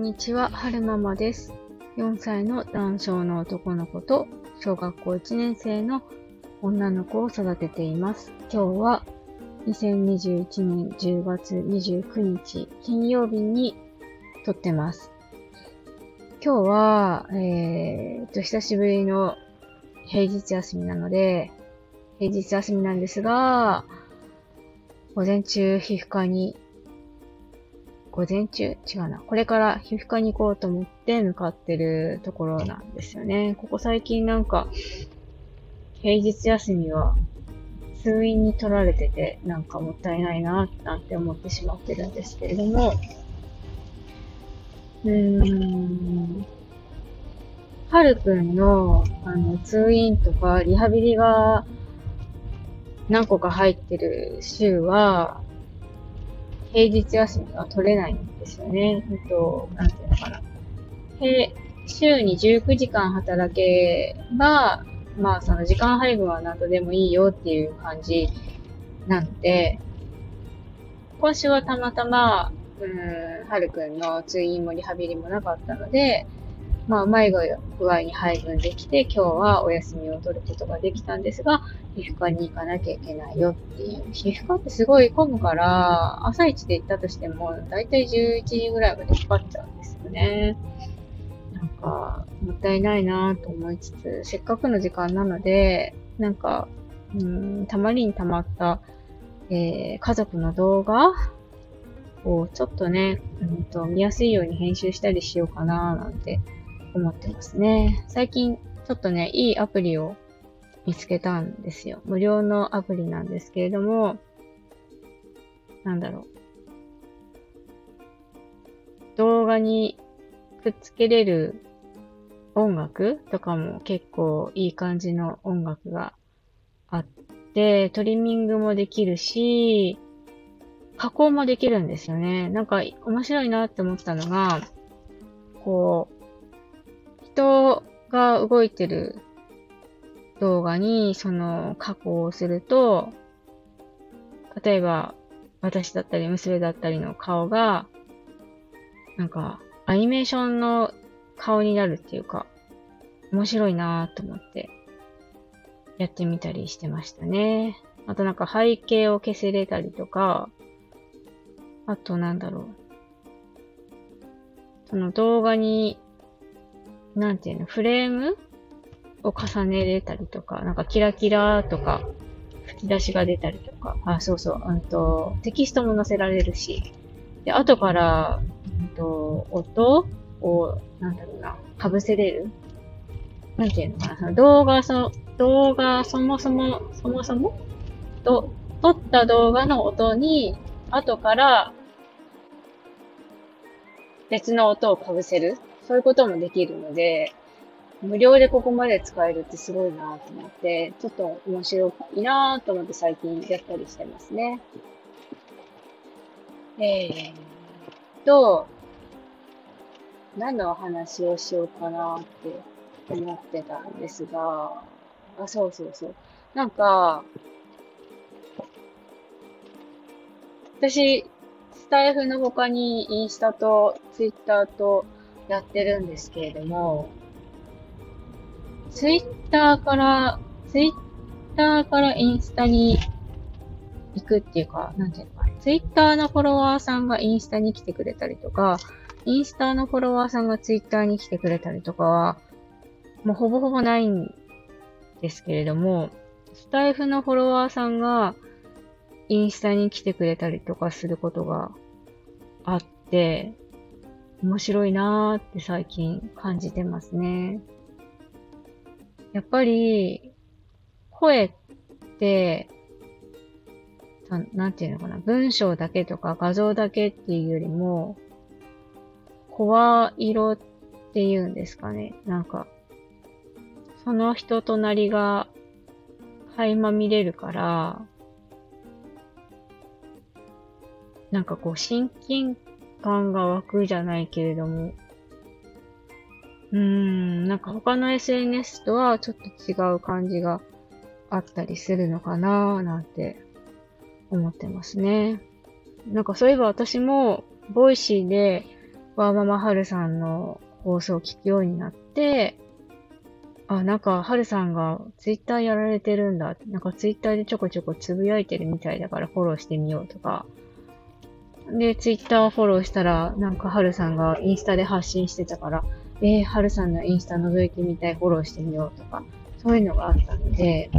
んにちは、はるままです。4歳の男性の男の子と、小学校1年生の女の子を育てています。今日は、2021年10月29日、金曜日に撮ってます。今日は、えー、と、久しぶりの平日休みなので、平日休みなんですが、午前中皮膚科に午前中？違うな。これから皮膚科に行こうと思って向かってるところなんですよね。ここ最近なんか、平日休みは通院に取られてて、なんかもったいないな、なんて思ってしまってるんですけれども、うーん、はるくんの、あの、通院とかリハビリが何個か入ってる週は、平日休みは取れないんですよね。えっと、なんていうのかな。週に19時間働けば、まあその時間配分は何とでもいいよっていう感じなので、今週はたまたま、うん、はるくんの通院もリハビリもなかったので、まあ、うまい具合に配分できて、今日はお休みを取ることができたんですが、皮膚科に行かなきゃいけないよっていう。皮膚科ってすごい混むから、朝一で行ったとしても、だいたい11時ぐらいまでかかっちゃうんですよね。なんか、もったいないなと思いつつ、せっかくの時間なので、なんか、うん、たまりにたまった、えー、家族の動画をちょっとね、うんと、見やすいように編集したりしようかななんて思ってますね。最近、ちょっとね、いいアプリを見つけたんですよ。無料のアプリなんですけれども、なんだろう。動画にくっつけれる音楽とかも結構いい感じの音楽があって、トリミングもできるし、加工もできるんですよね。なんか面白いなって思ったのが、こう、動いてる動画にその加工をすると、例えば私だったり娘だったりの顔が、なんかアニメーションの顔になるっていうか、面白いなぁと思ってやってみたりしてましたね。あとなんか背景を消せれたりとか、あとなんだろう。その動画になんていうの、フレームを重ねれたりとか、なんかキラキラとか、吹き出しが出たりとか、あ、そうそう、うんと、テキストも載せられるし、で、後から、うんと、音を、なんだろうな、被せれる。なんていうのかな、その動画、その、動画、そもそも、そもそも？と、撮った動画の音に、後から、別の音を被せる。そういうこともできるので、無料でここまで使えるってすごいなと思って、ちょっと面白いなと思って最近やったりしてますね。えーと、何のお話をしようかなって思ってたんですが、あ、そうそうそう。なんか、私、スタイフの他にインスタとツイッターとやってるんですけれども、ツイッターから、ツイッターからインスタに行くっていうか、なんていうのかな。ツイッターのフォロワーさんがインスタに来てくれたりとか、インスタのフォロワーさんがツイッターに来てくれたりとかは、もうほぼほぼないんですけれども、スタイフのフォロワーさんがインスタに来てくれたりとかすることがあって、面白いなーって最近感じてますね。やっぱり、声って、なんていうのかな、文章だけとか画像だけっていうよりも、声色っていうんですかね。なんか、その人となりが垣間見れるから、なんかこう親近感が湧くじゃないけれども、うーん、なんか他の SNS とはちょっと違う感じがあったりするのかなーなんて思ってますね。なんかそういえば私も、ボイシーでワーママハルさんの放送を聞くようになって、あ、なんか、ハルさんがツイッターやられてるんだ。なんかツイッターでちょこちょこつぶやいてるみたいだからフォローしてみようとか。で、ツイッターフォローしたら、なんかハルさんがインスタで発信してたから、えー、ハルさんのインスタ覗いてみたい、フォローしてみようとか、そういうのがあったので、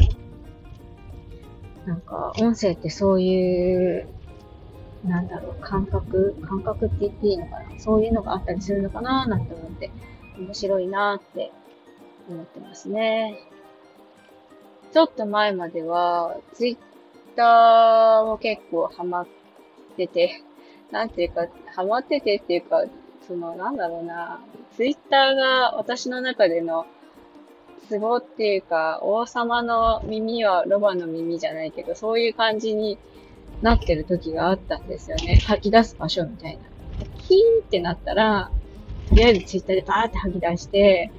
なんか、音声ってそういう、なんだろう、感覚感覚って言っていいのかな？そういうのがあったりするのかななんて思って、面白いなって思ってますね。ちょっと前までは、ツイッターも結構ハマってて、なんていうか、ハマっててっていうか、その、なんだろうな、ツイッターが私の中でのツボっていうか、王様の耳はロバの耳じゃないけど、そういう感じになってる時があったんですよね。吐き出す場所みたいな。キーンってなったら、とりあえずツイッターでバーって吐き出して、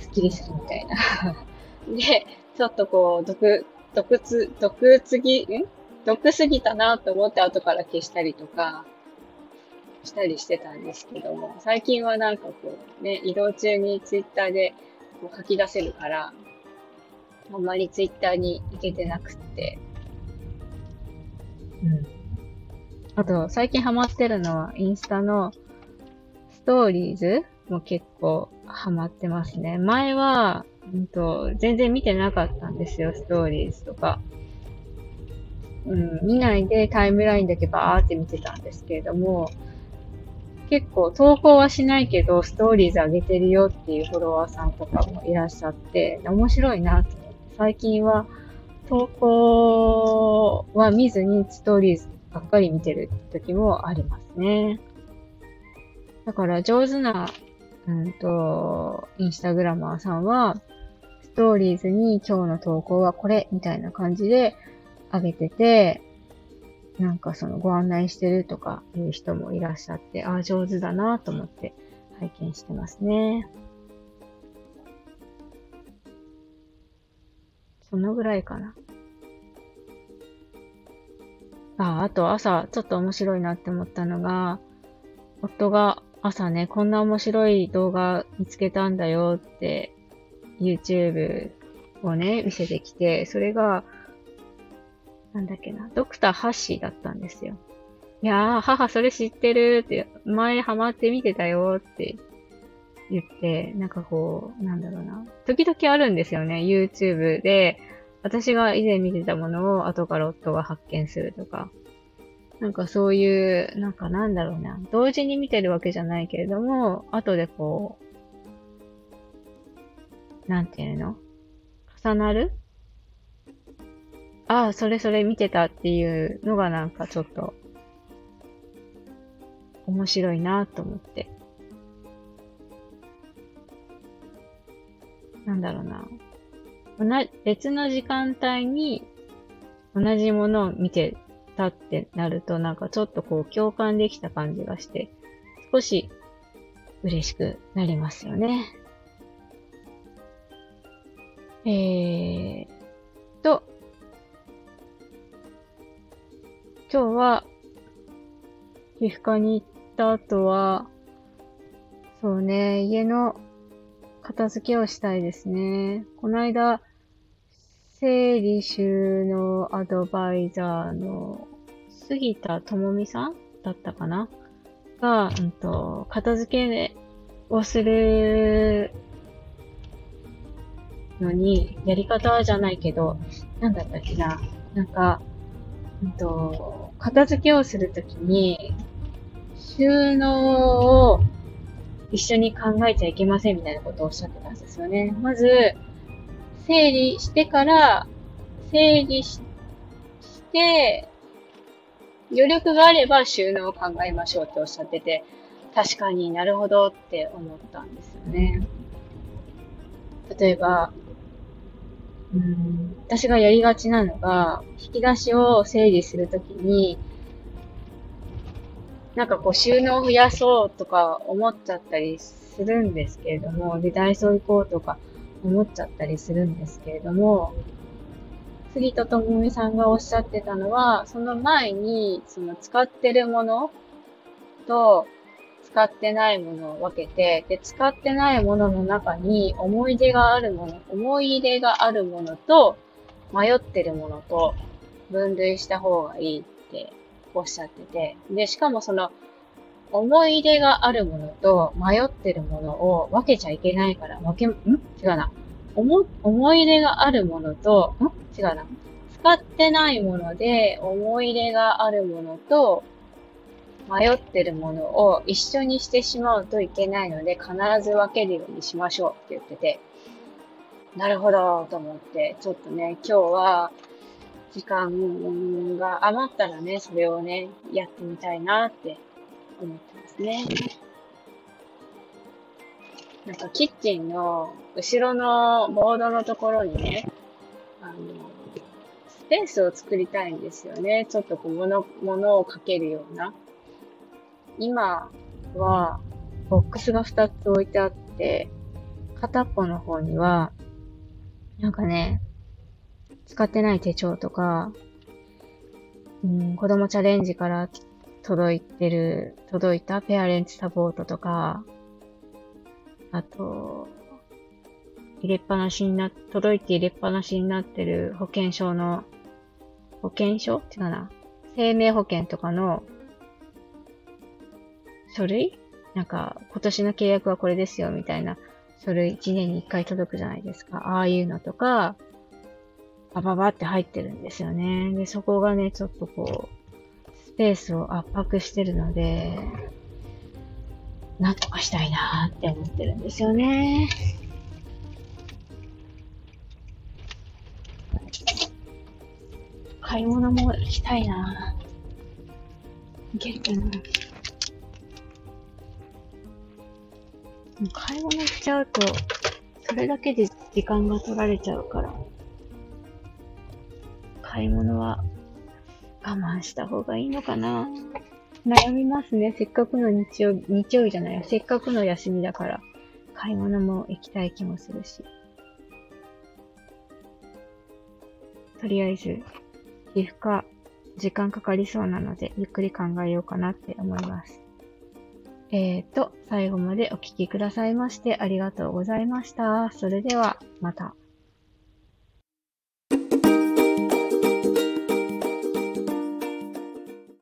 スッキリするみたいな。で、ちょっとこう、毒、毒つ、毒つぎ、ん？毒すぎたなと思って後から消したりとか、したりしてたんですけども、最近はなんかこう、ね、移動中にツイッターでこう書き出せるから、あんまりツイッターに行けてなくって、うん。あと、最近ハマってるのは、インスタのストーリーズも結構ハマってますね。前は、うんと、全然見てなかったんですよ、ストーリーズとか。うん、見ないでタイムラインだけバーって見てたんですけれども、結構投稿はしないけど、ストーリーズ上げてるよっていうフォロワーさんとかもいらっしゃって、面白いなと思って、最近は投稿は見ずにストーリーズばっかり見てる時もありますね。だから上手な、うんと、インスタグラマーさんは、ストーリーズに今日の投稿はこれみたいな感じで上げてて、なんかそのご案内してるとかいう人もいらっしゃって、ああ、上手だなと思って拝見してますね。そのぐらいかな。あ、あと朝ちょっと面白いなって思ったのが、夫が朝ね、こんな面白い動画見つけたんだよって YouTube をね、見せてきて、それがなんだっけな、ドクターハッシーだったんですよ。いやー、母それ知ってるって、前ハマって見てたよって言って、なんかこう、なんだろうな。時々あるんですよね、YouTube で。私が以前見てたものを後から夫が発見するとか。なんかそういう、なんかなんだろうな。同時に見てるわけじゃないけれども、後でこう、なんていうの？重なるああ、それそれ見てたっていうのがなんかちょっと面白いなと思って。なんだろうな。同別の時間帯に同じものを見てたってなるとなんかちょっとこう共感できた感じがして少し嬉しくなりますよね。えー今日は、皮膚科に行った後は、そうね、家の片付けをしたいですね。この間、整理収納アドバイザーの杉田智美さんだったかな？が、うんと、片付けをするのに、やり方じゃないけど、なんだったっけな？なんか、うんと、片付けをするときに、収納を一緒に考えちゃいけませんみたいなことをおっしゃってたんですよね。まず、整理してから、整理して、余力があれば収納を考えましょうっておっしゃってて、確かになるほどって思ったんですよね。例えば、うん、私がやりがちなのが、引き出しを整理するときに、なんかこう収納増やそうとか思っちゃったりするんですけれども、で、ダイソー行こうとか思っちゃったりするんですけれども、杉戸智美さんがおっしゃってたのは、その前に、その使ってるものと、使ってないものを分けて、で、使ってないものの中に思い出があるもの、思い出があるものと、迷ってるものと分類した方がいいっておっしゃってて、で、しかもその、思い出があるものと迷ってるものを分けちゃいけないから、分け、ん？違うな。思、思い出があるものと、ん？違うな。使ってないもので思い出があるものと迷ってるものを一緒にしてしまうといけないので必ず分けるようにしましょうって言ってて、なるほどと思って、ちょっとね、今日は時間が余ったらね、それをね、やってみたいなって思ってますね。なんかキッチンの後ろのボードのところにね、あの、スペースを作りたいんですよね。ちょっとこう物、物をかけるような。今は、ボックスが2つ置いてあって、片っぽの方には、なんかね、使ってない手帳とか、うん、子供チャレンジから届いてる、届いたペアレンツサポートとか、あと、入れっぱなしにな、届いて入れっぱなしになってる保険証の、保険証違うな。生命保険とかの書類？なんか、今年の契約はこれですよ、みたいな書類1年に1回届くじゃないですか。ああいうのとか、バババって入ってるんですよね。で、そこがね、ちょっとこう、スペースを圧迫してるので、なんとかしたいなーって思ってるんですよね。買い物も行きたいなー。いけるかな買い物しちゃうと、それだけで時間が取られちゃうから、買い物は我慢した方がいいのかな悩みますね。せっかくの日曜日、日曜日じゃないよ。せっかくの休みだから、買い物も行きたい気もするし。とりあえず、皮膚科、時間かかりそうなので、ゆっくり考えようかなって思います。えーと、最後までお聴きくださいましてありがとうございました。それでは、また。